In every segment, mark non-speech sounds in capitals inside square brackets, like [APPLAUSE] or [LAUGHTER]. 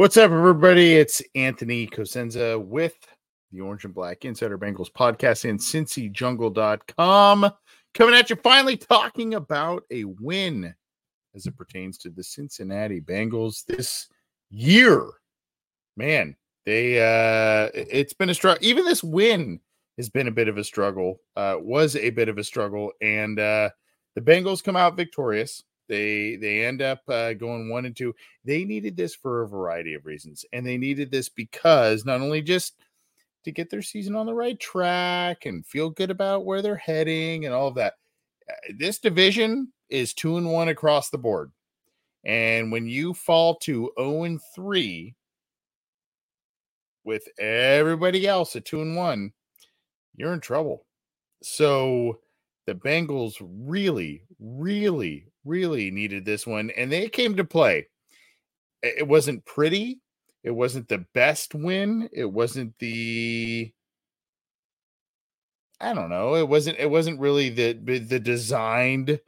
What's up, everybody? It's Anthony Cosenza with the Orange and Black Insider Bengals podcast and CincyJungle.com. Coming at you finally talking about a win as it pertains to the Cincinnati Bengals this year. Man, they uh it's been a struggle. Even this win has been a bit of a struggle. Uh was a bit of a struggle. And uh the Bengals come out victorious. They they end up uh, going one and two. They needed this for a variety of reasons, and they needed this because not only just to get their season on the right track and feel good about where they're heading and all of that. Uh, this division is two and one across the board, and when you fall to zero oh and three with everybody else at two and one, you're in trouble. So the Bengals really, really, really needed this one, and they came to play. It wasn't pretty. It wasn't the best win. It wasn't the I don't know. It wasn't it wasn't really the the designed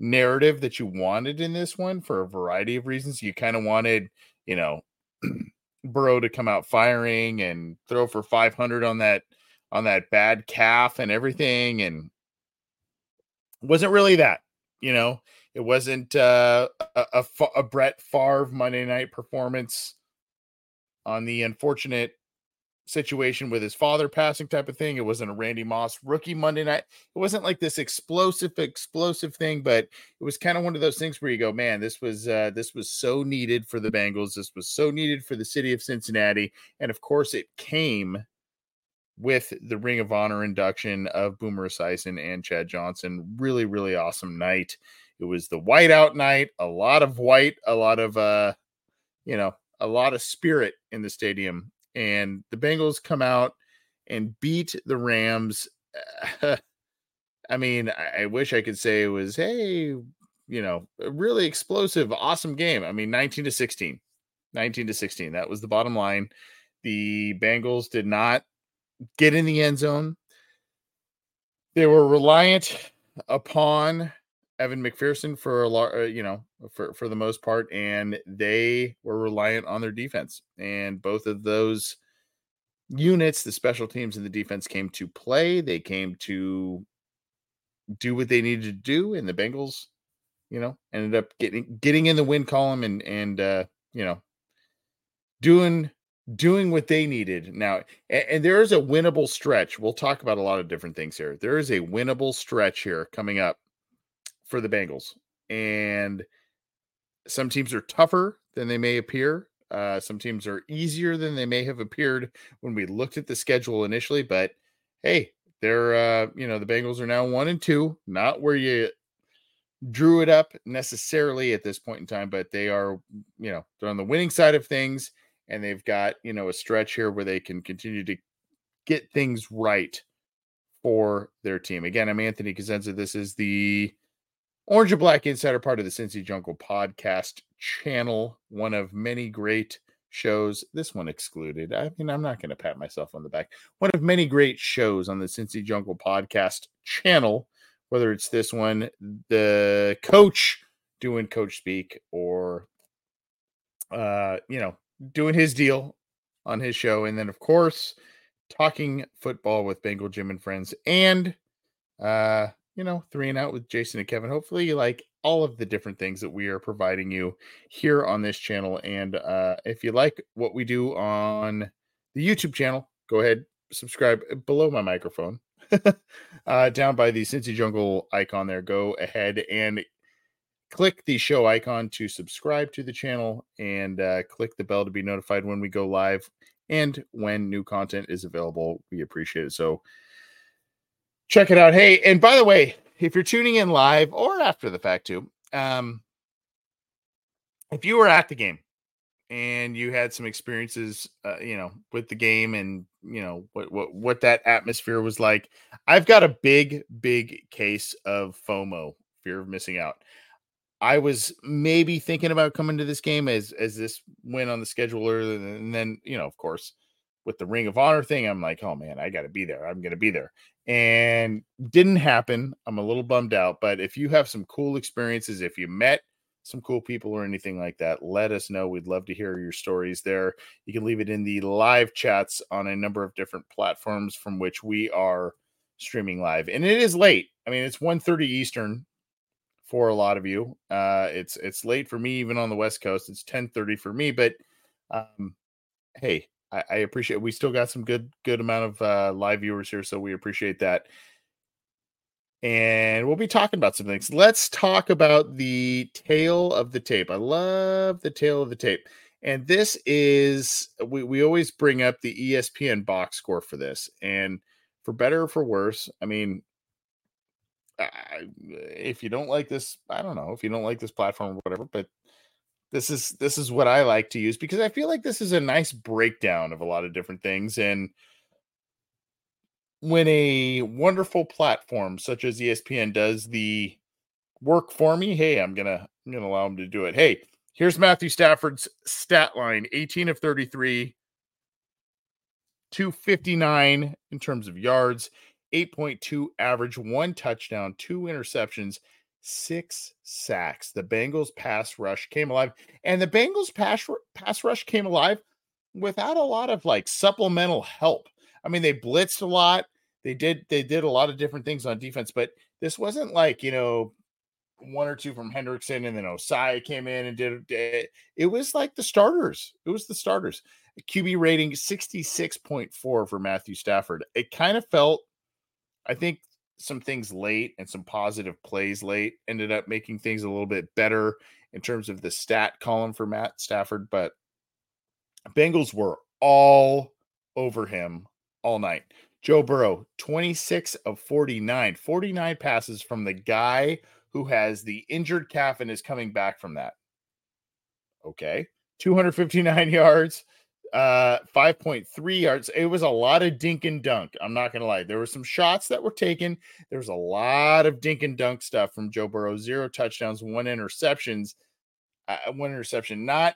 narrative that you wanted in this one for a variety of reasons. You kind of wanted, you know, [CLEARS THROAT] Burrow to come out firing and throw for 500 on that on that bad calf and everything and wasn't really that, you know. It wasn't uh, a, a, a Brett Favre Monday night performance on the unfortunate situation with his father passing type of thing. It wasn't a Randy Moss rookie Monday night. It wasn't like this explosive, explosive thing, but it was kind of one of those things where you go, man, this was uh, this was so needed for the Bengals. This was so needed for the city of Cincinnati, and of course, it came with the Ring of Honor induction of Boomer Esiason and Chad Johnson. Really, really awesome night. It was the whiteout night, a lot of white, a lot of uh, you know, a lot of spirit in the stadium. And the Bengals come out and beat the Rams. [LAUGHS] I mean, I, I wish I could say it was, hey, you know, a really explosive, awesome game. I mean, 19 to 16. 19 to 16. That was the bottom line. The Bengals did not get in the end zone. They were reliant upon Evan McPherson for a lot, uh, you know, for for the most part, and they were reliant on their defense. And both of those units, the special teams and the defense, came to play. They came to do what they needed to do, and the Bengals, you know, ended up getting getting in the win column and and uh, you know, doing doing what they needed now and, and, there is a winnable stretch we'll talk about a lot of different things here there is a winnable stretch here coming up for the Bengals. And some teams are tougher than they may appear. Uh, some teams are easier than they may have appeared when we looked at the schedule initially. But hey, they're uh, you know the Bengals are now one and two, not where you drew it up necessarily at this point in time, but they are you know they're on the winning side of things, and they've got you know a stretch here where they can continue to get things right for their team. Again, I'm Anthony Cosenza. This is the Orange and Black Insider, part of the Cincy Jungle podcast channel, one of many great shows, this one excluded. I mean, I'm not going to pat myself on the back. One of many great shows on the Cincy Jungle podcast channel, whether it's this one, the coach doing coach speak, or, uh, you know, doing his deal on his show. And then, of course, talking football with Bengal Jim and friends. And, uh, you know, three and out with Jason and Kevin. Hopefully, you like all of the different things that we are providing you here on this channel. And uh, if you like what we do on the YouTube channel, go ahead, subscribe uh, below my microphone, [LAUGHS] uh, down by the Cincy Jungle icon there. Go ahead and click the show icon to subscribe to the channel and uh, click the bell to be notified when we go live and when new content is available. We appreciate it. So, check it out. Hey, and by the way, if you're tuning in live or after the fact too, um, if you were at the game and you had some experiences, uh, you know, with the game and you know what what what that atmosphere was like, I've got a big big case of FOMO, fear of missing out. I was maybe thinking about coming to this game as as this went on the schedule earlier, and then you know, of course, with the Ring of Honor thing, I'm like, oh man, I got to be there. I'm going to be there. And didn't happen. I'm a little bummed out. But if you have some cool experiences, if you met some cool people or anything like that, let us know. We'd love to hear your stories there. You can leave it in the live chats on a number of different platforms from which we are streaming live. And it is late. I mean, it's 1:30 Eastern for a lot of you. Uh, it's it's late for me, even on the West Coast. It's 10:30 for me, but um, hey, I, I appreciate. We still got some good good amount of uh, live viewers here, so we appreciate that. And we'll be talking about some things. Let's talk about the tale of the tape. I love the tale of the tape. And this is we, we always bring up the ESPN box score for this. And for better or for worse, I mean, I, if you don't like this, I don't know if you don't like this platform or whatever, but this is this is what I like to use because I feel like this is a nice breakdown of a lot of different things and when a wonderful platform such as ESPN does the work for me, hey, I'm going to I'm going to allow them to do it. Hey, here's Matthew Stafford's stat line, 18 of 33 259 in terms of yards, 8.2 average, one touchdown, two interceptions, six sacks. The Bengals pass rush came alive, and the Bengals pass pass rush came alive without a lot of like supplemental help. I mean, they blitzed a lot. They did they did a lot of different things on defense, but this wasn't like you know one or two from Hendrickson and then Ossai came in and did it. It was like the starters. It was the starters. QB rating 66.4 for Matthew Stafford. It kind of felt, I think some things late and some positive plays late ended up making things a little bit better in terms of the stat column for Matt Stafford, but Bengals were all over him all night. Joe Burrow, 26 of 49, 49 passes from the guy who has the injured calf and is coming back from that. Okay. 259 [LAUGHS] yards, uh 5.3 yards. It was a lot of dink and dunk i'm not gonna lie. There were some shots that were taken. There was a lot of dink and dunk stuff from joe burrow zero touchdowns one interceptions uh, one interception. Not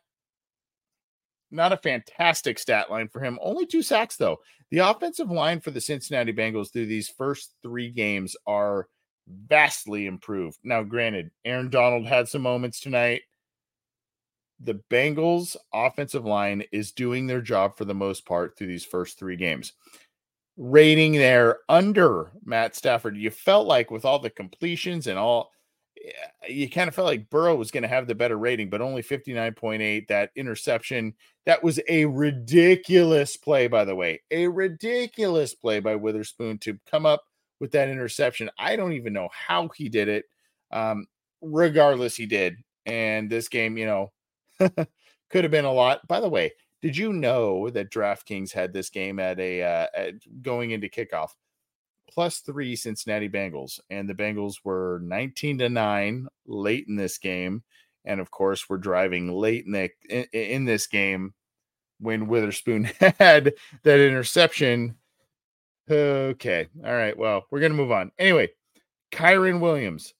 not a fantastic stat line for him. Only two sacks though. The offensive line for the cincinnati bengals through these first three games are vastly improved. Now granted aaron donald had some moments tonight the Bengals offensive line is doing their job for the most part through these first three games. Rating there under Matt Stafford, you felt like with all the completions and all, eh, you kind of felt like Burrow was going to have the better rating, but only 59.8. That interception, that was a ridiculous play, by the way, a ridiculous play by Witherspoon to come up with that interception. I don't even know how he did it. Um, regardless, he did. And this game, you know, [LAUGHS] Could have been a lot. By the way, did you know that DraftKings had this game at a uh, at going into kickoff plus three Cincinnati Bengals, and the Bengals were 19 to nine late in this game, and of course, we're driving late in the in, in this game when Witherspoon [LAUGHS] had that interception. Okay, all right. Well, we're gonna move on anyway. Kyren Williams,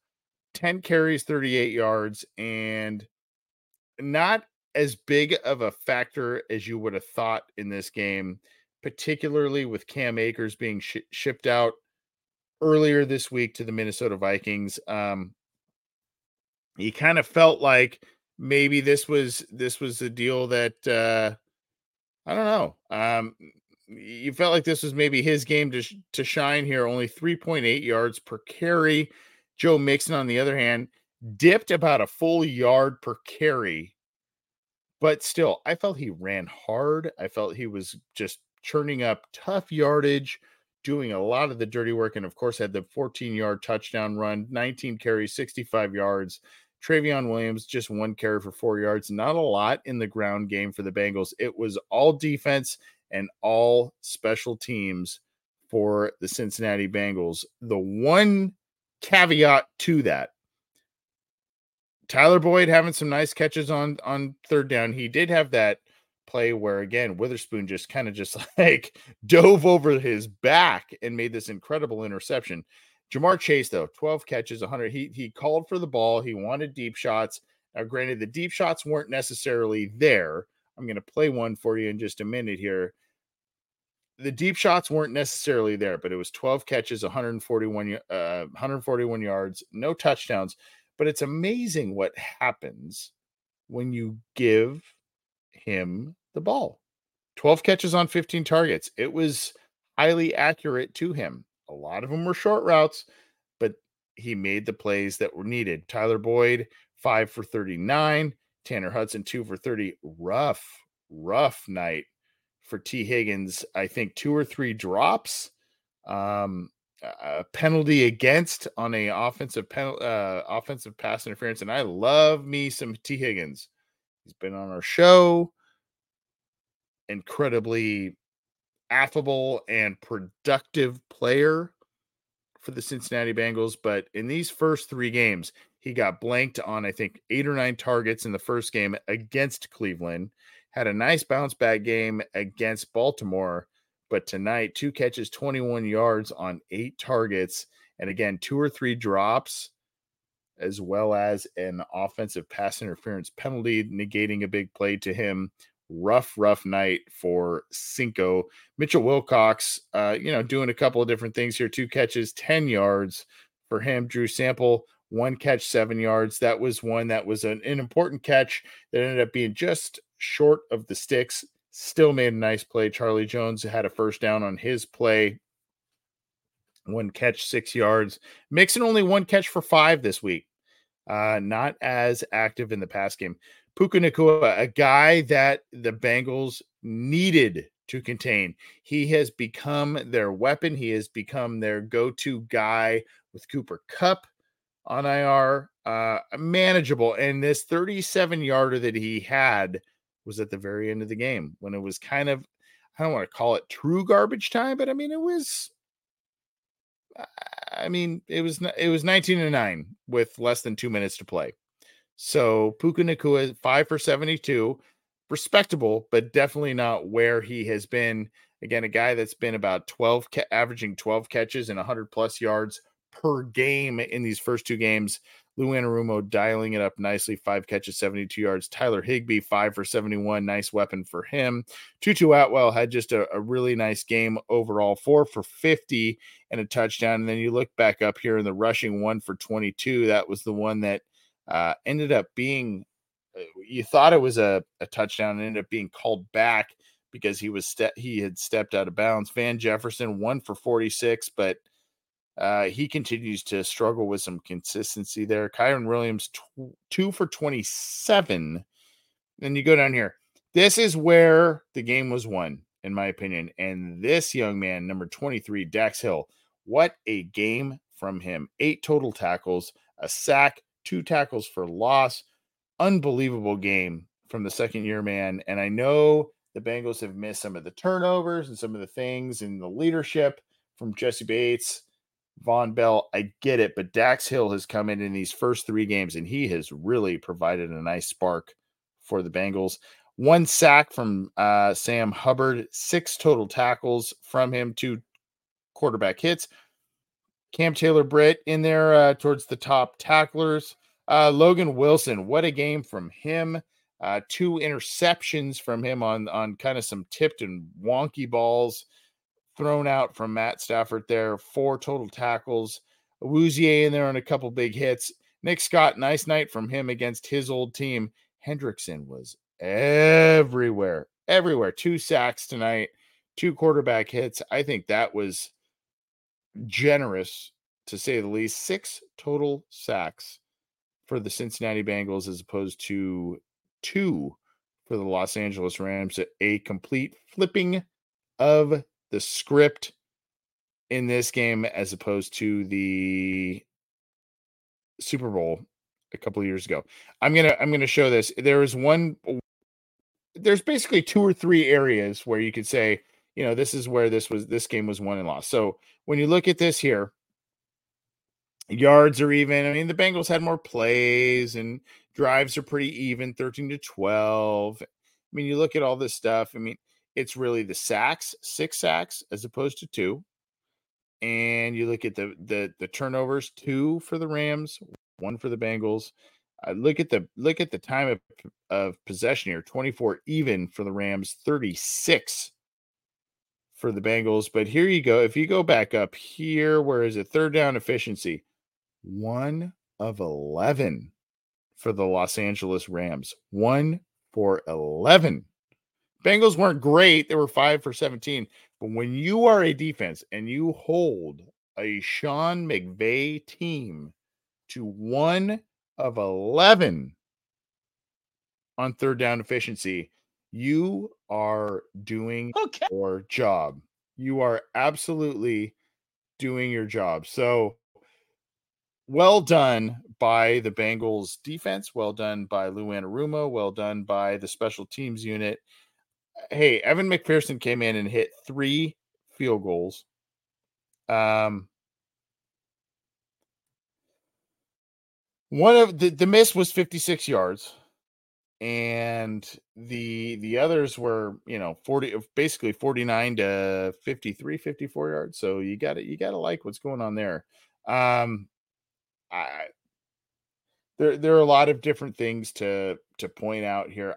10 carries, 38 yards, and not as big of a factor as you would have thought in this game, particularly with Cam Akers being sh- shipped out earlier this week to the Minnesota Vikings. Um, he kind of felt like maybe this was this was a deal that uh, I don't know. Um, you felt like this was maybe his game to sh- to shine here. Only 3.8 yards per carry. Joe Mixon, on the other hand, dipped about a full yard per carry, but still, I felt he ran hard. I felt he was just churning up tough yardage, doing a lot of the dirty work, and of course, had the 14 yard touchdown run, 19 carries, 65 yards. Trayveon Williams just one carry for four yards. Not a lot in the ground game for the Bengals. It was all defense and all special teams for the Cincinnati Bengals. The one caveat to that Tyler Boyd having some nice catches on on third down. He did have that play where again Witherspoon just kind of just [LAUGHS] like dove over his back and made this incredible interception. Ja'Marr Chase though, 12 catches, 100. He he called for the ball. He wanted deep shots. Now, granted, the deep shots weren't necessarily there. I'm going to play one for you in just a minute here. The deep shots weren't necessarily there, but it was 12 catches, 141 uh, 141 yards, no touchdowns. But it's amazing what happens when you give him the ball. 12 catches on 15 targets. It was highly accurate to him. A lot of them were short routes, but he made the plays that were needed. Tyler Boyd, five for 39. Tanner Hudson, two for 30. Rough, rough night for Tee Higgins. I think two or three drops. Um, a penalty against on a offensive penalty, uh, offensive pass interference, and I love me some Tee Higgins. He's been on our show. Incredibly affable and productive player for the Cincinnati Bengals. But in these first three games, he got blanked on, I think, eight or nine targets in the first game against Cleveland. Had a nice bounce back game against Baltimore but tonight, two catches, 21 yards on eight targets. And again, two or three drops, as well as an offensive pass interference penalty, negating a big play to him. Rough, rough night for Cinco. Mitchell Wilcox, uh, you know, doing a couple of different things here. Two catches, 10 yards for him. Drew Sample, one catch, seven yards. That was one that was an, an important catch that ended up being just short of the sticks still made a nice play. Charlie Jones had a first down on his play. One catch, six yards. Mixon only one catch for five this week. Uh, not as active in the pass game. Puka Nacua, a guy that the Bengals needed to contain. He has become their weapon. He has become their go-to guy with Cooper Kupp on IR. Uh, manageable. And this 37 yarder that he had – was at the very end of the game when it was kind of I don't want to call it true garbage time, but I mean it was I mean it was it was 19 to 9 with less than 2 minutes to play. So Puka Nacua 5 for 72, respectable, but definitely not where he has been. Again, a guy that's been about 12 ca- averaging 12 catches and 100 plus yards per game in these first two games. Lou Anarumo dialing it up nicely. Five catches, 72 yards. Tyler Higbee, five for 71. Nice weapon for him. Tutu Atwell had just a, a, really nice game overall. Four for 50 and a touchdown. And then you look back up here in the rushing one for 22. That was the one that uh, ended up being, uh, you thought it was a, a touchdown, and ended up being called back because he was ste- he had stepped out of bounds. Van Jefferson, one for 46, but – uh, he continues to struggle with some consistency there. Kyren Williams, tw- two for 27. Then you go down here. This is where the game was won, in my opinion. And this young man, number 23, Dax Hill, what a game from him. Eight total tackles, a sack, two tackles for loss. Unbelievable game from the second year man. And I know the Bengals have missed some of the turnovers and some of the things in the leadership from Jessie Bates Vonn Bell, I get it, but Dax Hill has come in in these first three games and he has really provided a nice spark for the Bengals. One sack from uh, Sam Hubbard, six total tackles from him, two quarterback hits. Cam Taylor Britt in there uh, towards the top tacklers. Uh, Logan Wilson, what a game from him. Uh, two interceptions from him on on kind of some tipped and wonky balls thrown out from Matt Stafford there. Four total tackles. Awuzie in there on a couple big hits. Nick Scott, nice night from him against his old team. Hendrickson was everywhere, everywhere. Two sacks tonight, two quarterback hits. I think that was generous to say the least. Six total sacks for the Cincinnati Bengals as opposed to two for the Los Angeles Rams. A complete flipping of the script in this game as opposed to the Super Bowl a couple years ago. I'm to I'm to show this. There is one there's basically two or three areas where you could say, you know, this is where this was this game was won and lost. So, when you look at this here, yards are even. I mean, the Bengals had more plays and drives are pretty even, 13 to 12. I mean, you look at all this stuff. I mean, it's really the sacks, six sacks as opposed to two. And you look at the the the turnovers, two for the Rams, one for the Bengals. Uh, look at the look at the time of, of possession here 24 even for the rams 36 for the bengals but here you go if you go back up here where is it third down efficiency one of 11 for the los angeles rams one for 11 bengals weren't great they were five for 17 but when you are a defense and you hold a sean mcvay team to one of 11 on third down efficiency, you are doing okay. your job. You are absolutely doing your job. So well done by the Bengals defense. Well done by Lou Anarumo. Well done by the special teams unit. Hey, Evan McPherson came in and hit three field goals. Um, One of the, the miss was 56 yards and the the others were you know 40 basically 49 to 53 54 yards so you got to you got to like what's going on there um i there there are a lot of different things to to point out here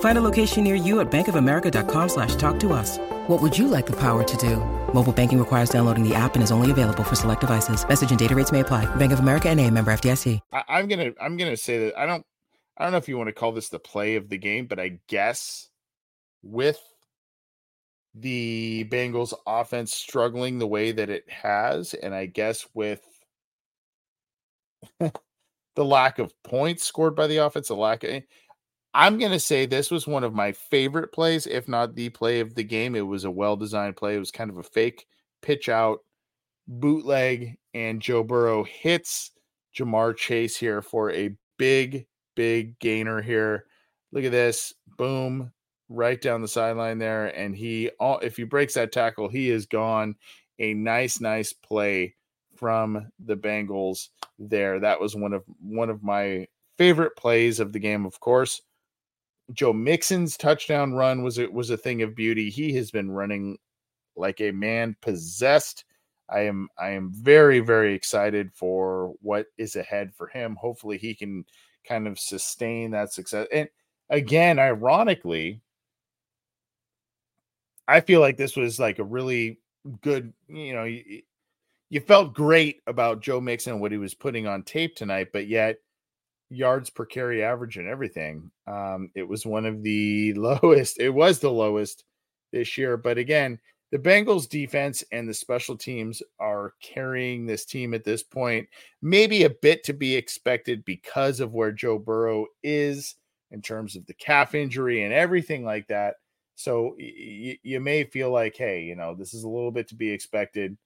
Find a location near you at bankofamerica.com slash talk to us. What would you like the power to do? Mobile banking requires downloading the app and is only available for select devices. Message and data rates may apply. Bank of America and a member FDIC. I, am gonna I'm gonna say that I don't I don't know if you want to call this the play of the game, but I guess with the Bengals offense struggling the way that it has, and I guess with [LAUGHS] the lack of points scored by the offense, the lack of I'm going to say this was one of my favorite plays, if not the play of the game. It was a well designed play. It was kind of a fake pitch out bootleg, and Joe Burrow hits Ja'Marr Chase here for a big, big gainer here. Look at this. Boom. Right down the sideline there. And he, if he breaks that tackle, he is gone. A nice, nice play from the Bengals there. That was one of one of my favorite plays of the game, of course. Joe Mixon's touchdown run was it was a thing of beauty. He has been running like a man possessed. I am I am very very excited for what is ahead for him. Hopefully he can kind of sustain that success. And again, ironically, I feel like this was like a really good, you know, you, you felt great about Joe Mixon what he was putting on tape tonight, but yet yards per carry average and everything. Um, it was one of the [LAUGHS] lowest. It was the lowest this year, but again, the Bengals defense and the special teams are carrying this team at this point. Maybe a bit to be expected because of where Joe Burrow is in terms of the calf injury and everything like that. So y- you may feel like, hey, you know, this is a little bit to be expected.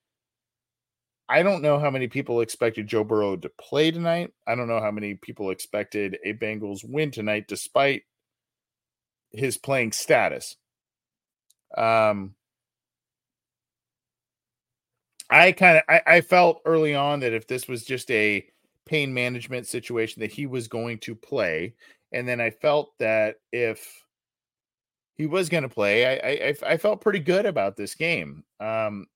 I don't know how many people expected Joe Burrow to play tonight. I don't know how many people expected a Bengals win tonight, despite his playing status. Um, I kind of I, I, felt early on that if this was just a pain management situation that he was going to play, and then I felt that if he was going to play, I, I I felt pretty good about this game. Um,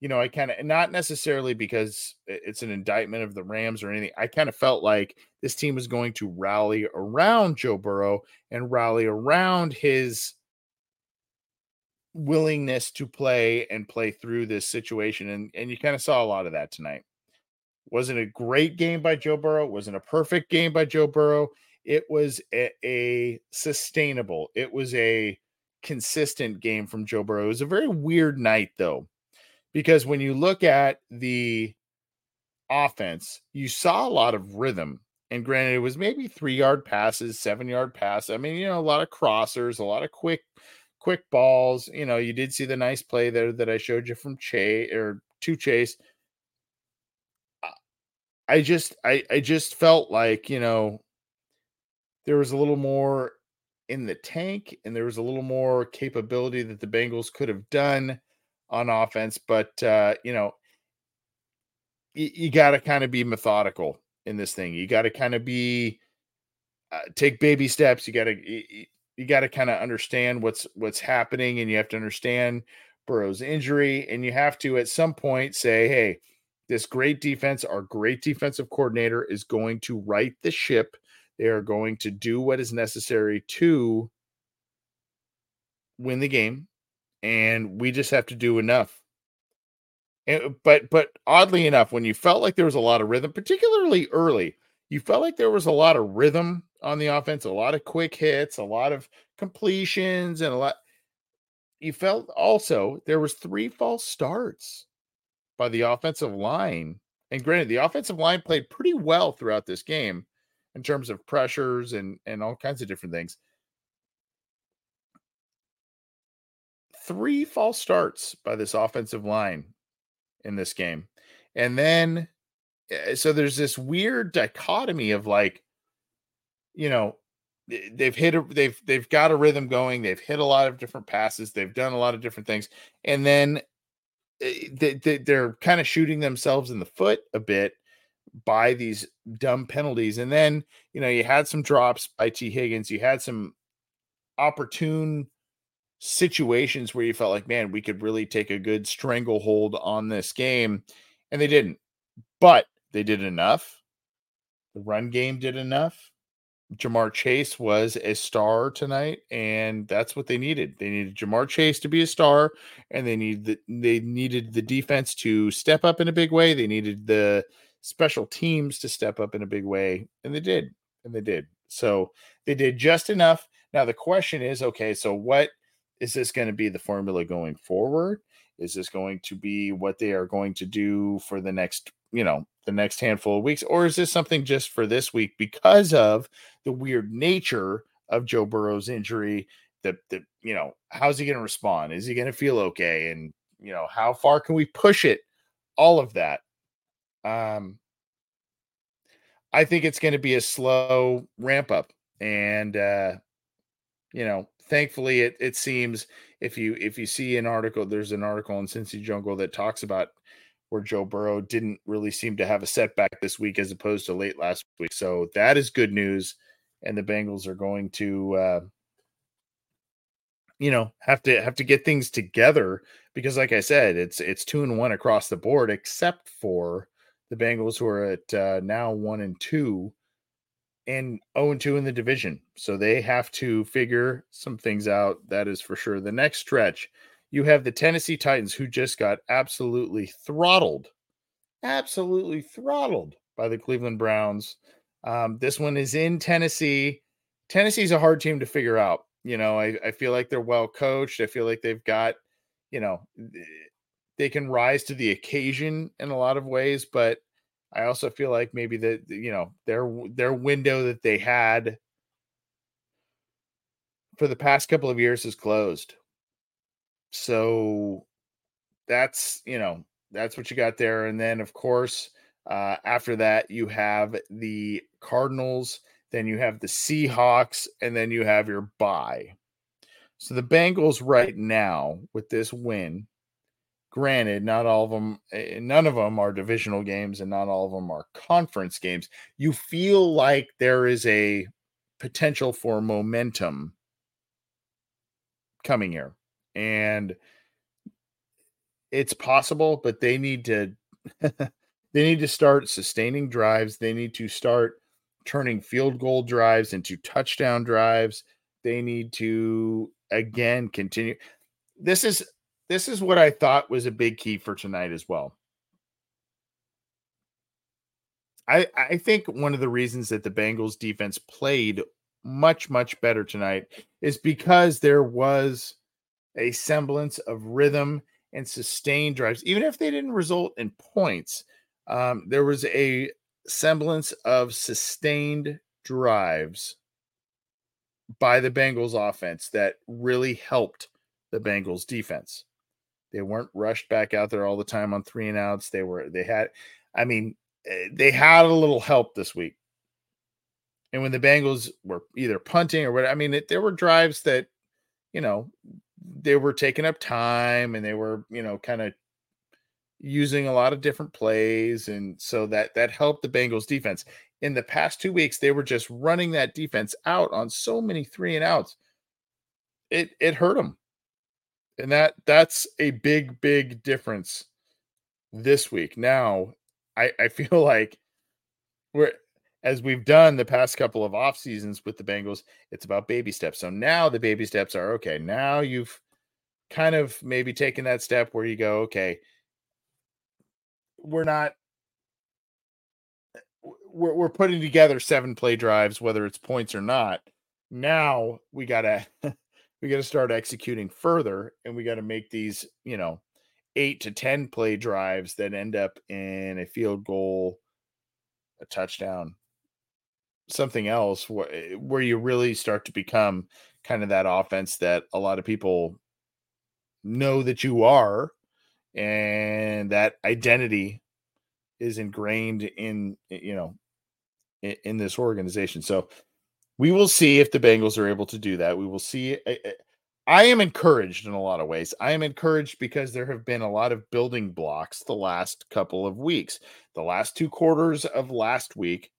you know, I kind of not necessarily because it's an indictment of the Rams or anything. I kind of felt like this team was going to rally around Joe Burrow and rally around his willingness to play and play through this situation. And, and you kind of saw a lot of that tonight. Wasn't a great game by Joe Burrow, wasn't a perfect game by Joe Burrow. It was a, a sustainable, it was a consistent game from Joe Burrow. It was a very weird night, though, because when you look at the offense, you saw a lot of rhythm. And granted, it was maybe three yard passes, seven yard passes. I mean, you know, a lot of crossers, a lot of quick quick balls. You know, you did see the nice play there that I showed you from Chase or to Chase. I just I I just felt like, you know, there was a little more in the tank and there was a little more capability that the Bengals could have done on offense, but uh, you know, you, you got to kind of be methodical in this thing. You got to kind of be uh, take baby steps. You got to you got to kind of understand what's what's happening and you have to understand Burrow's injury and you have to at some point say, "Hey, this great defense, our great defensive coordinator is going to right the ship. They are going to do what is necessary to win the game and we just have to do enough." And, but but oddly enough, when you felt like there was a lot of rhythm, particularly early, you felt like there was a lot of rhythm on the offense, a lot of quick hits, a lot of completions, and a lot. You felt also there was three false starts by the offensive line. And granted, the offensive line played pretty well throughout this game in terms of pressures and and all kinds of different things. Three false starts by this offensive line in this game. And then eh, so there's this weird dichotomy of like you know, they've hit a, they've they've got a rhythm going. They've hit a lot of different passes. They've done a lot of different things, and then eh, they, they, they're kind of shooting themselves in the foot a bit by these dumb penalties. And then you know you had some drops by Tee Higgins. You had some opportune situations where you felt like, man, we could really take a good stranglehold on this game, and they didn't. But they did enough. The run game did enough Ja'Marr Chase was a star tonight, and that's what they needed. They needed Ja'Marr Chase to be a star, and they needed the, they needed the defense to step up in a big way. They needed the special teams to step up in a big way, and they did, and they did. So they did just enough. Now the question is, okay, so what is this going to be the formula going forward? Is this going to be what they are going to do for the next, you know, the next handful of weeks? Or is this something just for this week because of the weird nature of Joe Burrow's injury? That, that you know, how's he going to respond? Is he going to feel okay? And, you know, how far can we push it? All of that. Um, I think it's going to be a slow ramp up. And, uh, you know, thankfully it, it seems if you if you see an article there's an article in cincy jungle that talks about where Joe Burrow didn't really seem to have a setback this week as opposed to late last week. So that is good news. And the Bengals are going to, uh, you know, have to have to get things together because, like I said, it's it's two and one across the board, except for the Bengals who are at uh, now one and two and 0 and 2 in the division. So they have to figure some things out. That is for sure. The next stretch you have the Tennessee Titans who just got absolutely throttled, absolutely throttled by the Cleveland Browns. Um, this one is in Tennessee. Tennessee's a hard team to figure out. You know, I, I feel like they're well coached. I feel like they've got, you know, they can rise to the occasion in a lot of ways, but I also feel like maybe that you know their their window that they had for the past couple of years is closed. So that's, you know, that's what you got there. And then, of course, uh, after that, you have the Cardinals, then you have the Seahawks, and then you have your bye. So the Bengals right now with this win, granted, not all of them, eh, none of them are divisional games, and not all of them are conference games. You feel like there is a potential for momentum coming here and it's possible, but they need to [LAUGHS] they need to start sustaining drives. They need to start turning field goal drives into touchdown drives. They need to again continue. This is this is what I thought was a big key for tonight as well. I I think one of the reasons that the Bengals defense played much much better tonight is because there was a semblance of rhythm and sustained drives, even if they didn't result in points. Um, there was a semblance of sustained drives by the Bengals offense that really helped the Bengals defense. They weren't rushed back out there all the time on three and outs. They were, they had, I mean, eh, they had a little help this week. And when the Bengals were either punting or what, I mean, it, there were drives that, you know, they were taking up time and they were, you know, kind of using a lot of different plays and so that that helped the Bengals defense. In the past 2 weeks they were just running that defense out on so many 3 and outs. It it hurt them. And that that's a big big difference this week. Now, I I [LAUGHS] feel like we're as we've done the past couple of off seasons with the Bengals, it's about baby steps. So now the baby steps are okay. Now you've kind of maybe taken that step where you go, okay, we're not we're, we're putting together seven play drives, whether it's points or not. Now we gotta [LAUGHS] we gotta start executing further and we gotta make these, you know, eight to ten play drives that end up in a field goal, a touchdown, something else where, eh, where you really start to become kind of that offense that a lot of people know that you are and that identity is ingrained in eh, you know in, in, this organization. So we will see if the bengals are able to do that we will see I, eh, I am encouraged in a lot of ways i am encouraged because there have been a lot of building blocks the last couple of weeks the last two quarters of last week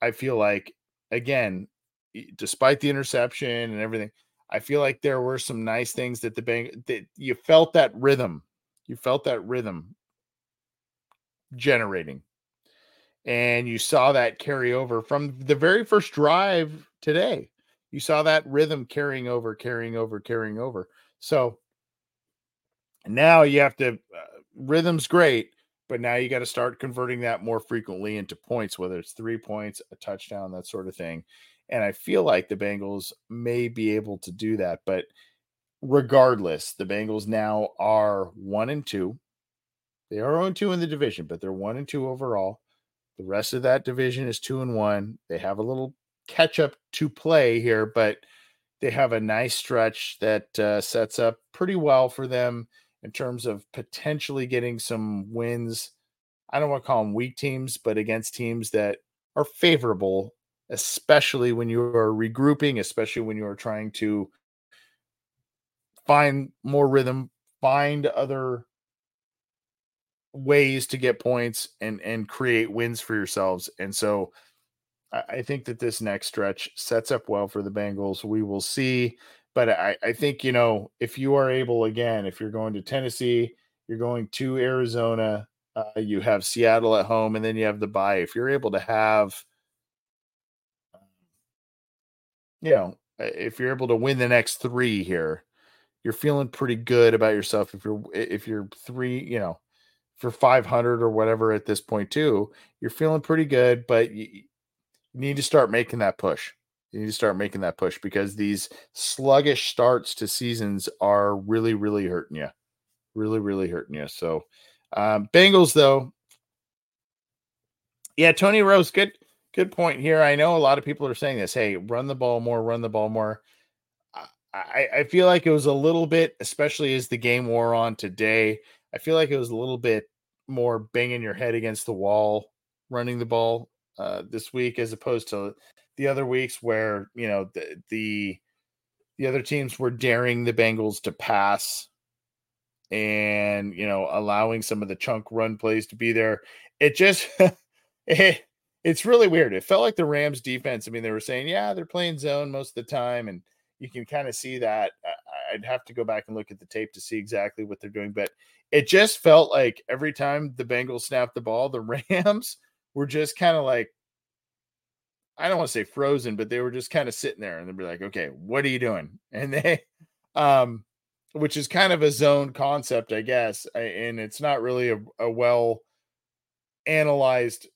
I feel like again, despite the interception and everything, I feel like there were some nice things that the bank that you felt that rhythm. You felt that rhythm generating. And you saw that carry over from the very first drive today. You saw that rhythm carrying over, carrying over, carrying over. So now you have to, uh, rhythm's great, but now you got to start converting that more frequently into points, whether it's three points, a touchdown, that sort of thing. And I feel like the Bengals may be able to do that. But regardless, the Bengals now are one and two. They are on two in the division, but they're one and two overall. The rest of that division is two and one. They have a little catch up to play here, but they have a nice stretch that uh, sets up pretty well for them in terms of potentially getting some wins. I don't want to call them weak teams, but against teams that are favorable, especially when you are regrouping, especially when you are trying to find more rhythm, find other ways to get points and and create wins for yourselves. And so I, think that this next stretch sets up well for the Bengals. We will see. But I, I think, you know, if you are able again, if you're going to Tennessee, you're going to Arizona, uh, you have Seattle at home, and then you have the bye. If you're able to have, you know, if you're able to win the next three here, you're feeling pretty good about yourself. If you're if you're three, you know, for 500 or whatever at this point too, you're feeling pretty good. But you, need to start making that push. You need to start making that push because these sluggish starts to seasons are really, really hurting you. Really, really hurting you. So, um, Bengals though, yeah, Tony Rose, good, good point here. I know a lot of people are saying this. Hey, run the ball more, run the ball more. I, I feel like it was a little bit, especially as the game wore on today. I feel like it was a little bit more banging your head against the wall running the ball uh, this week as opposed to the other weeks where you know the, the the other teams were daring the Bengals to pass and you know allowing some of the chunk run plays to be there. It just [LAUGHS] it, it's really weird. It felt like the Rams defense. I mean, they were saying, yeah, they're playing zone most of the time, and you can kind of see that. I'd have to go back and look at the tape to see exactly what they're doing, but it just felt like every time the Bengals snapped the ball, the [LAUGHS] Rams were just kind of like, I don't want to say frozen, but they were just kind of sitting there and they'd be like, okay, what are you doing? [LAUGHS] And they, um, which is kind of a zone concept, I guess. And it's not really a, a well analyzed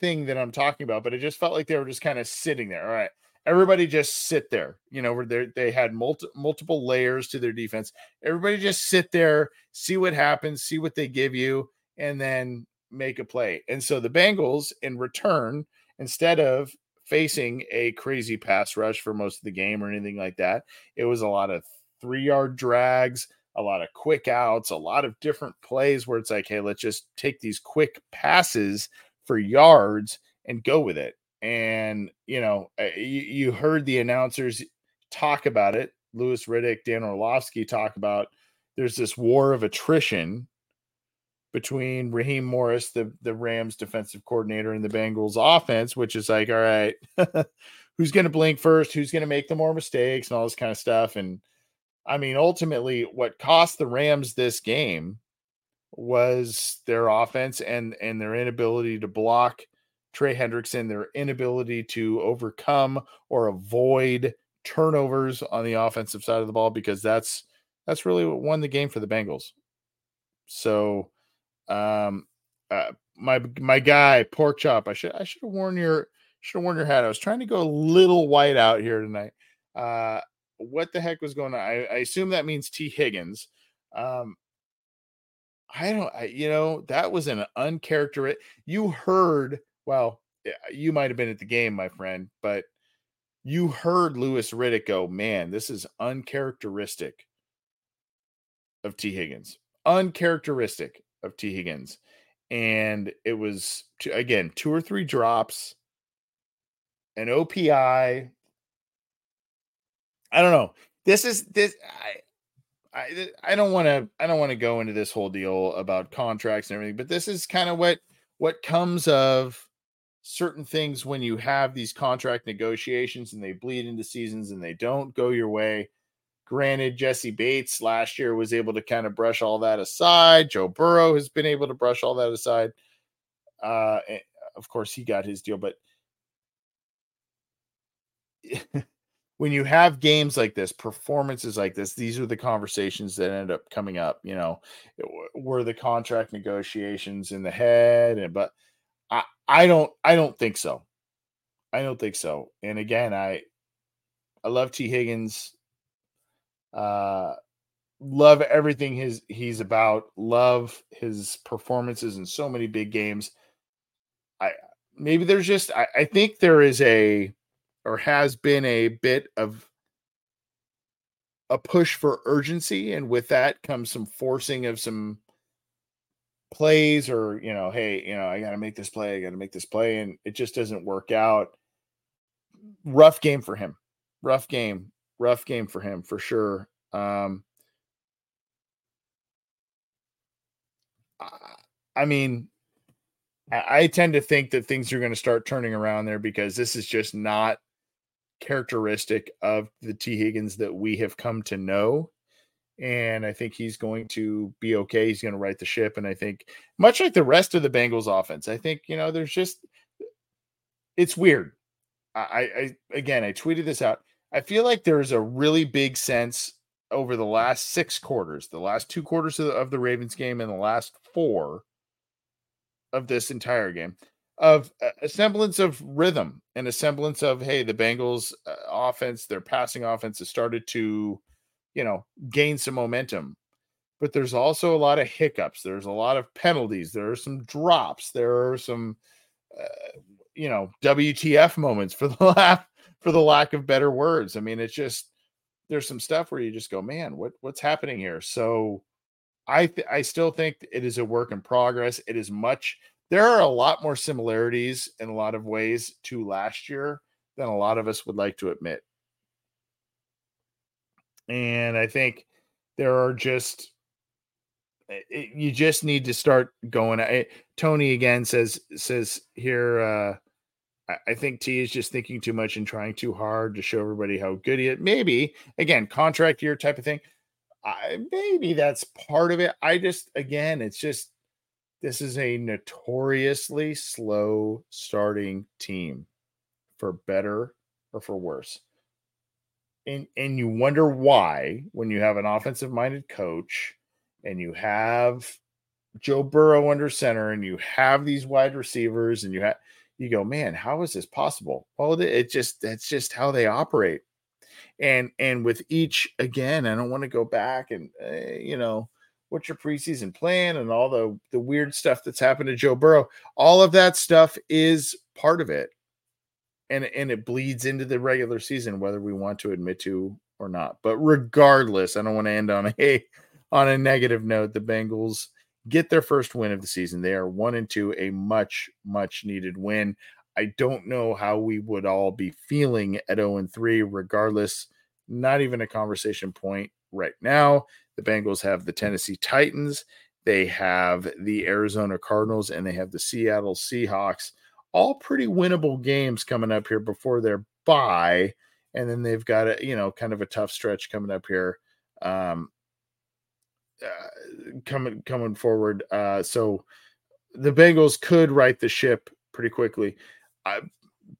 thing that I'm talking about, but it just felt like they were just kind of sitting there. All right, everybody just sit there. You know, where they had multi, multiple layers to their defense. Everybody just sit there, see what happens, see what they give you, and then make a play. And so the Bengals, in return, instead of facing a crazy pass rush for most of the game or anything like that, it was a lot of three yard drags. A lot of quick outs, a lot of different plays where it's like, hey, let's just take these quick passes for yards and go with it and you know uh, you, you heard the announcers talk about it Louis Riddick dan orlovsky talk about there's this war of attrition between raheem morris the, the rams defensive coordinator and the bengals offense which is like all right [LAUGHS] who's going to blink first? Who's going to make the more mistakes? and all this kind of stuff and i mean ultimately what cost the rams this game was their offense and and their inability to block Trey Hendrickson, their inability to overcome or avoid turnovers on the offensive side of the ball because that's that's really what won the game for the Bengals. So um uh, my my guy pork chop I should I should have worn your should have worn your hat. I was trying to go a little white out here tonight. Uh what the heck was going on? I, I assume that means Tee Higgins. Um I don't I, you know that was an uncharacteristic you heard well, you might have been at the game, my friend, but you heard Louis Riddick go, man, this is uncharacteristic of Tee Higgins. Uncharacteristic of Tee Higgins. And it was, again, two or three drops, an OPI. I don't know. This is this. I, I, I don't want to. I don't want to go into this whole deal about contracts and everything. But this is kind of what what comes of certain things when you have these contract negotiations and they bleed into seasons and they don't go your way. Granted, Jessie Bates last year was able to kind of brush all that aside. Joe Burrow has been able to brush all that aside. Uh, of course, he got his deal, but [LAUGHS] when you have games like this, performances like this, these are the conversations that end up coming up. You know, were the contract negotiations in the head, and but I don't I don't think so. I don't think so. And again, I I love Tee Higgins. Uh love everything his he's about. Love his performances in so many big games. I maybe there's just I, I think there is a or has been a bit of a push for urgency and with that comes some forcing of some plays or you know hey you know i got to make this play i got to make this play and it just doesn't work out. Rough game for him. Rough game. Rough game for him for sure. Um I mean, I tend to think that things are going to start turning around there because this is just not characteristic of the Tee Higgins that we have come to know. And I think he's going to be okay. He's going to right the ship. And I think, much like the rest of the Bengals offense, I think, you know, there's just, it's weird. I, I again, I tweeted this out. I feel like there's a really big sense over the last six quarters, the last two quarters of the, of the Ravens game and the last four of this entire game, of a semblance of rhythm and a semblance of hey, the Bengals uh, offense, their passing offense has started to, you know, gain some momentum. But there's also a lot of hiccups. There's a lot of penalties. There are some drops. There are some, uh, you know, WTF moments for [LAUGHS] the lack for the lack of better words. I mean, it's just there's some stuff where you just go, man, what what's happening here? So I th- I still think it is a work in progress. It is much there are a lot more similarities in a lot of ways to last year than a lot of us would like to admit. And I think there are just it, eh, eh, you just need to start going. I, eh, Tony again says says here. uh I, I think Tee is just thinking too much and trying too hard to show everybody how good he is. Maybe again, contract year type of thing. I, maybe that's part of it. I just again, it's just this is a notoriously slow starting team for better or for worse. And and you wonder why when you have an offensive minded coach and you have Joe Burrow under center and you have these wide receivers and you have you go, man, how is this possible? Well, it just that's just how they operate. And and with each again, I don't want to go back and uh, you know what's your preseason plan and all the the weird stuff that's happened to Joe Burrow. All of that stuff is part of it. And and it bleeds into the regular season whether we want to admit to or not. But regardless, I don't want to end on a [LAUGHS] on a negative note. The Bengals get their first win of the season. They are 1 and 2, a much much needed win. I don't know how we would all be feeling at 0 and 3 regardless. Not even a conversation point right now. The Bengals have the Tennessee Titans, they have the Arizona Cardinals, and they have the Seattle Seahawks. All pretty winnable games coming up here before their bye. And then they've got a, you know, kind of a tough stretch coming up here. Um, uh, coming coming forward. Uh, so the Bengals could right the ship pretty quickly. Uh,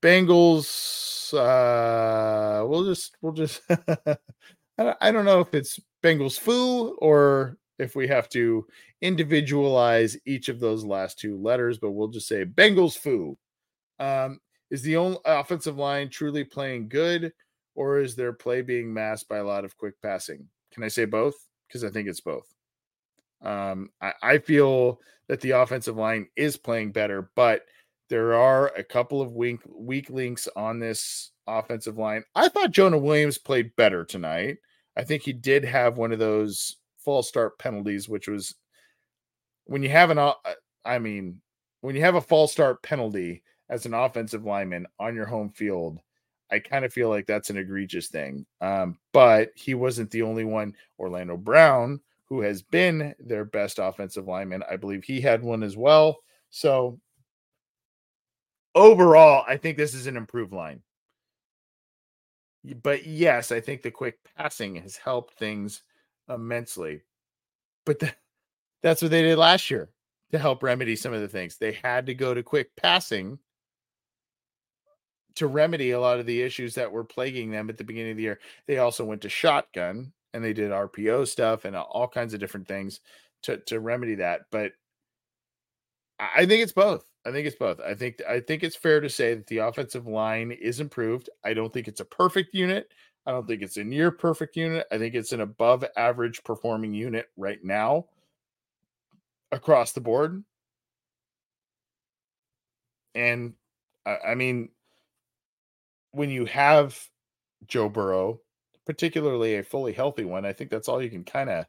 Bengals, uh, we'll just we'll just [LAUGHS] I don't know if it's Bengals foo or if we have to individualize each of those last two letters, but we'll just say Bengals foo. Um, is the only offensive line truly playing good, or is their play being masked by a lot of quick passing? Can I say both? Because I think it's both. Um, I, I feel that the offensive line is playing better, but there are a couple of weak weak links on this offensive line. I thought Jonah Williams played better tonight. I think he did have one of those false start penalties, which was when you have an, uh, I mean, when you have a false start penalty as an offensive lineman on your home field, I kind of feel like that's an egregious thing. Um, but he wasn't the only one. Orlando Brown, who has been their best offensive lineman, I believe he had one as well. So overall, I think this is an improved line but yes, I think the quick passing has helped things immensely. But the, that's what they did last year to help remedy some of the things. They had to go to quick passing to remedy a lot of the issues that were plaguing them at the beginning of the year. They also went to shotgun and they did RPO stuff and all kinds of different things to to remedy that. But I think it's both. I think it's both. I think I think it's fair to say that the offensive line is improved. I don't think it's a perfect unit. I don't think it's a near perfect unit. I think it's an above average performing unit right now across the board. And I, I mean, when you have Joe Burrow, particularly a fully healthy one, I think that's all you can kind of.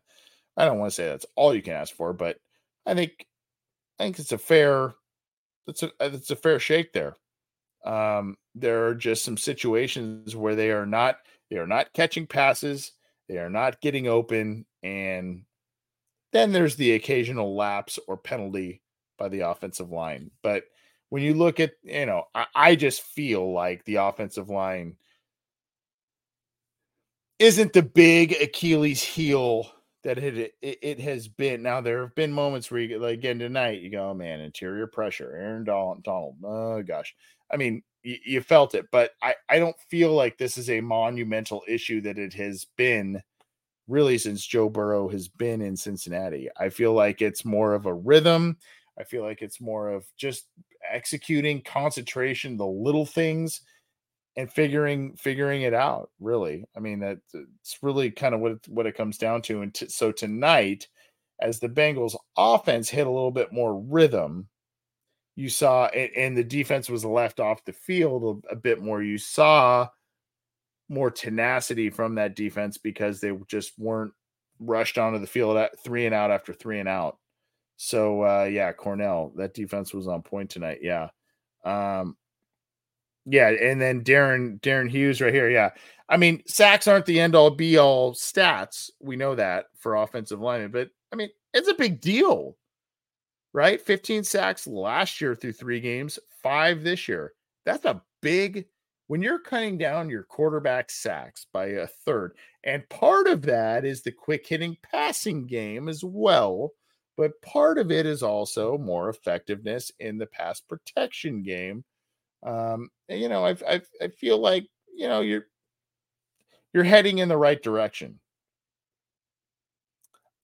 I don't want to say that's all you can ask for, but I think I think it's a fair that's a that's a fair shake there. Um, there are just some situations where they are not they are not catching passes, they are not getting open, and Then there's the occasional lapse or penalty by the offensive line. But when you look at, you know, I, I just feel like the offensive line isn't the big Achilles heel that it, it, it has been. Now there have been moments where you like again tonight, you go, oh, man, interior pressure, Aaron Donald, Donald. Oh gosh, I mean, you, you felt it, but I I don't feel like this is a monumental issue that it has been really since Joe Burrow has been in Cincinnati. I feel like it's more of a rhythm. I feel like it's more of just executing concentration, the little things and figuring figuring it out really. I mean that uh, it's really kind of what it, what it comes down to and t- so tonight as the bengals offense hit a little bit more rhythm you saw and, and the defense was left off the field a, a, bit more you saw more tenacity from that defense because they just weren't rushed onto the field at three and out after three and out so uh yeah cornell that defense was on point tonight yeah um yeah, and then Darren Darren Hughes right here. Yeah. I mean, sacks aren't the end all be all stats. We know that for offensive linemen, but I mean, it's a big deal. Right? 15 sacks last year through 3 games, 5 this year. That's a big when you're cutting down your quarterback sacks by a third. And part of that is the quick hitting passing game as well, but part of it is also more effectiveness in the pass protection game um, you know, I, I I feel like you know you're you're heading in the right direction.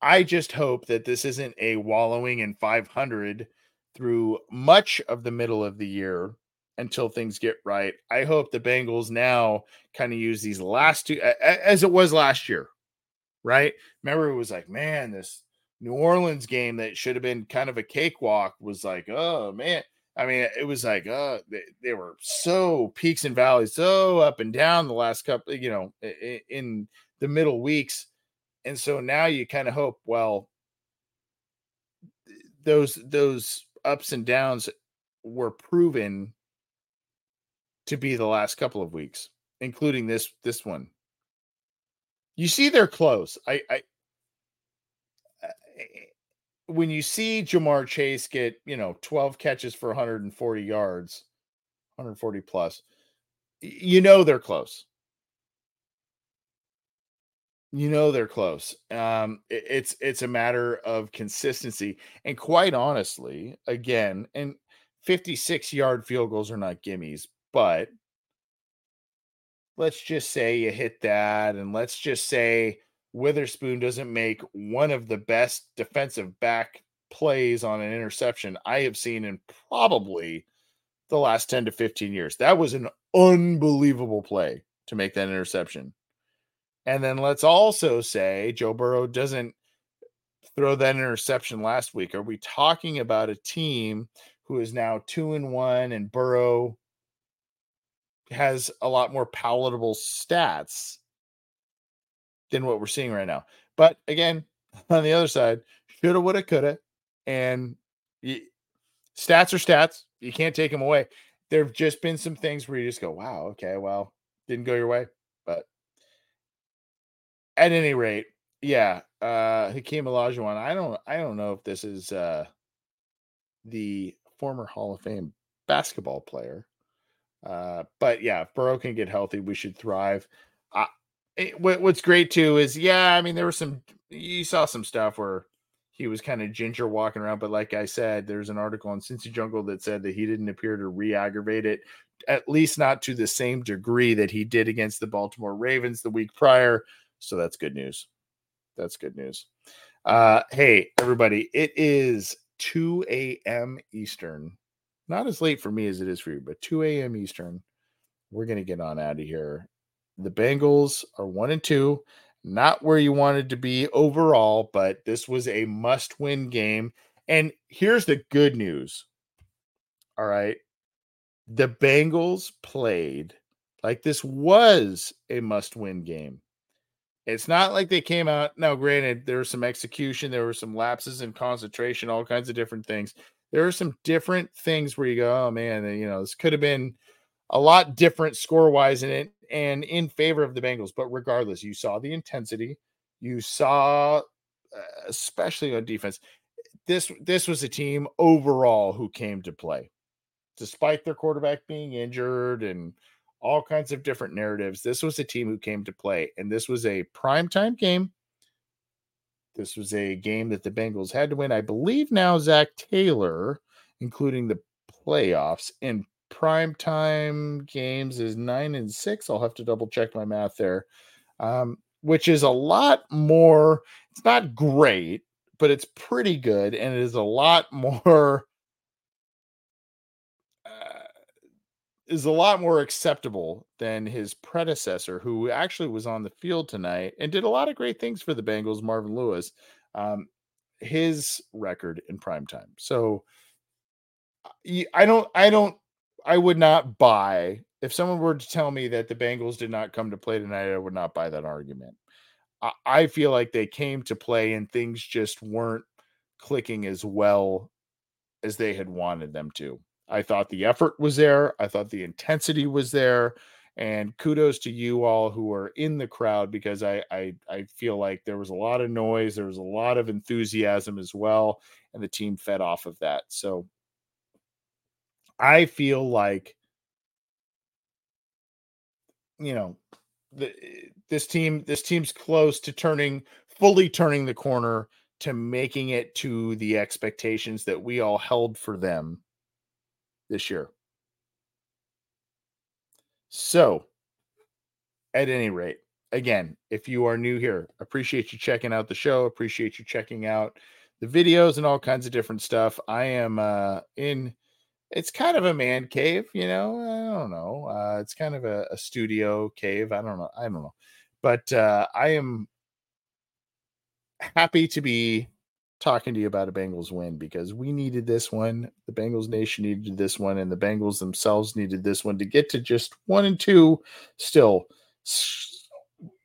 I just hope that this isn't a wallowing in 500 through much of the middle of the year until things get right. I hope the Bengals now kind of use these last two as it was last year, right? Remember, it was like, man, this New Orleans game that should have been kind of a cakewalk was like, oh man, I mean, it was like, uh, they, they, were so peaks and valleys, so up and down the last couple, you know, in, in the middle weeks. And so now you kind of hope, well, those those ups and downs were proven to be the last couple of weeks, including this this one. You see, they're close. I, I when you see Ja'Marr Chase get, you know, 12 catches for 140 yards, 140 plus, you know they're close. You know they're close. Um, it, it's it's a matter of consistency, and quite honestly, again, and 56 yard field goals are not gimmies, but let's just say you hit that, and let's just say Witherspoon doesn't make one of the best defensive back plays on an interception I have seen in probably the last 10 to 15 years. That was an unbelievable play to make that interception. And then let's also say Joe Burrow doesn't throw that interception last week. Are we talking about a team who is now two and one and Burrow has a lot more palatable stats than what we're seeing right now. But again, [LAUGHS] on the other side, shoulda, woulda, coulda, and you, stats are stats. You can't take them away. There have just been some things where you just go, "Wow, okay, well, didn't go your way." But at any rate, yeah, uh Hakeem Olajuwon. I don't, I don't know if this is uh the former Hall of Fame basketball player. Uh, but yeah, if Burrow can get healthy, we should thrive. It, what's great too is yeah, I mean there was some you saw some stuff where he was kind of ginger walking around, but like I said, there's an article on Cincy Jungle that said that he didn't appear to re-aggravate it, at least not to the same degree that he did against the Baltimore Ravens the week prior. So that's good news. That's good news. Uh, hey everybody, it is 2 a.m. Eastern. Not as late for me as it is for you, but 2 a.m. Eastern. We're gonna get on out of here the Bengals are one and two, not where you wanted to be overall, but this was a must win game. And here's the good news. All right. The Bengals played like this was a must win game. It's not like they came out. Now, granted, there was some execution, there were some lapses in concentration, all kinds of different things. There are some different things where you go, oh man, you know, this could have been a lot different score wise in it and in favor of the Bengals. But regardless, you saw the intensity, you saw uh, especially on defense. This this was a team overall who came to play, despite their quarterback being injured and all kinds of different narratives. This was a team who came to play, and this was a primetime game. This was a game that the Bengals had to win. I believe now Zac Taylor, including the playoffs in primetime games, is nine and six. I'll have to double check my math there, um, which is a lot more. It's not great, but it's pretty good, and it is a lot [LAUGHS] more is a lot more acceptable than his predecessor, who actually was on the field tonight and did a lot of great things for the Bengals, Marvin Lewis. Um, his record in prime time. So I don't, I don't, I would not buy if someone were to tell me that the Bengals did not come to play tonight. I would not buy that argument. I, I feel like they came to play and things just weren't clicking as well as they had wanted them to. I thought the effort was there. I thought the intensity was there. And kudos to you all who are in the crowd because I, I I feel like there was a lot of noise, there was a lot of enthusiasm as well, and the team fed off of that. So I feel like you know the, this team this team's close to turning fully turning the corner to making it to the expectations that we all held for them this year. So, at any rate, again, if you are new here, appreciate you checking out the show, appreciate you checking out the videos and all kinds of different stuff. I am uh in it's kind of a man cave, you know. I don't know. Uh it's kind of a, a studio cave. I don't know. I don't know. But uh I am happy to be talking to you about a Bengals win because we needed this one. The Bengals Nation needed this one, and the Bengals themselves needed this one to get to just one and two. Still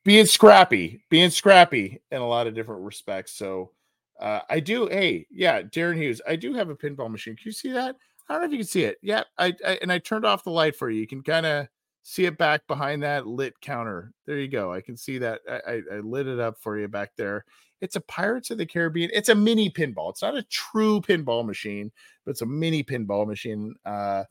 being scrappy, being scrappy in a lot of different respects. So uh, I do. Hey, yeah, Darren Hughes, I do have a pinball machine. Can you see that? I don't know if you can see it. Yeah, I, I and I turned off the light for you. You can kind of see it back behind that lit counter. There you go. I can see that. I, I, I lit it up for you back there. It's a Pirates of the Caribbean. It's a mini pinball. It's not a true pinball machine, but it's a mini pinball machine. Uh,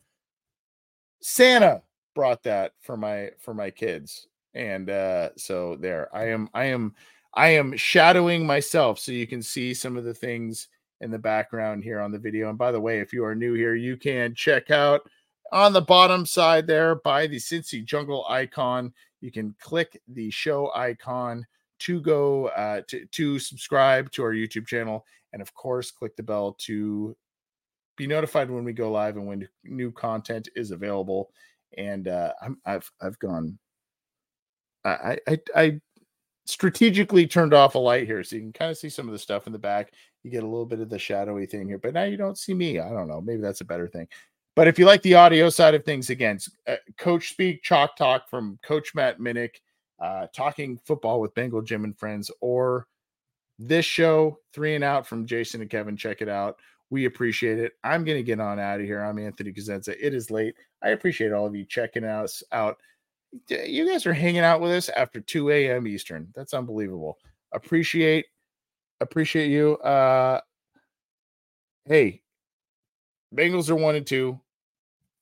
Santa brought that for my for my kids, and uh, so there I am. I am I am shadowing myself so you can see some of the things in the background here on the video. And by the way, if you are new here, you can check out on the bottom side there by the Cincy Jungle icon. You can click the show icon to go uh, to, to subscribe to our YouTube channel. And of course, click the bell to be notified when we go live and when new content is available. And uh, I'm, I've I've gone. I, I I strategically turned off a light here so you can kind of see some of the stuff in the back. You get a little bit of the shadowy thing here, but now you don't see me. I don't know. Maybe that's a better thing. But if you like the audio side of things, again, uh, Coach Speak, Chalk Talk from Coach Matt Minich uh, talking football with Bengal Jim and friends, or this show, Three and Out from Jason and Kevin. Check it out. We appreciate it. I'm going to get on out of here. I'm Anthony Cosenza. It is late. I appreciate all of you checking us out. You guys are hanging out with us after 2 a.m. Eastern. That's unbelievable. Appreciate, appreciate you. Uh, hey, Bengals are one and two.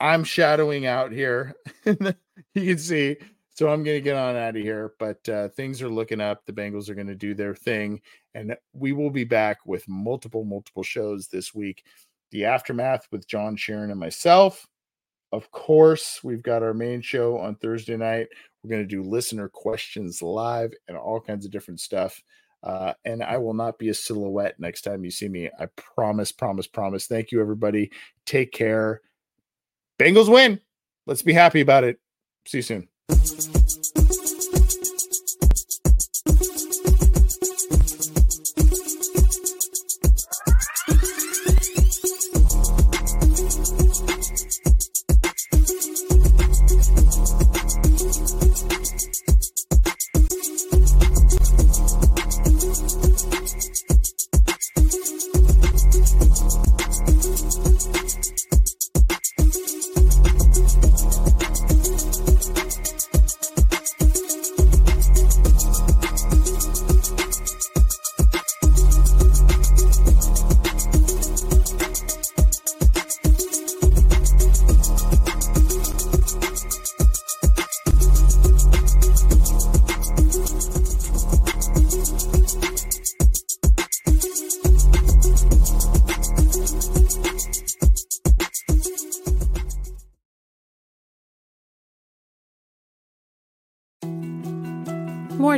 I'm shadowing out here. [LAUGHS] you can see so I'm going to get on out of here, but uh, things are looking up. The Bengals are going to do their thing, and we will be back with multiple, multiple shows this week. The aftermath with John Sheeran and myself. Of course, we've got our main show on Thursday night. We're going to do listener questions live and all kinds of different stuff. Uh, and I will not be a silhouette next time you see me. I promise, promise, promise. Thank you, everybody. Take care. Bengals win. Let's be happy about it. See you soon.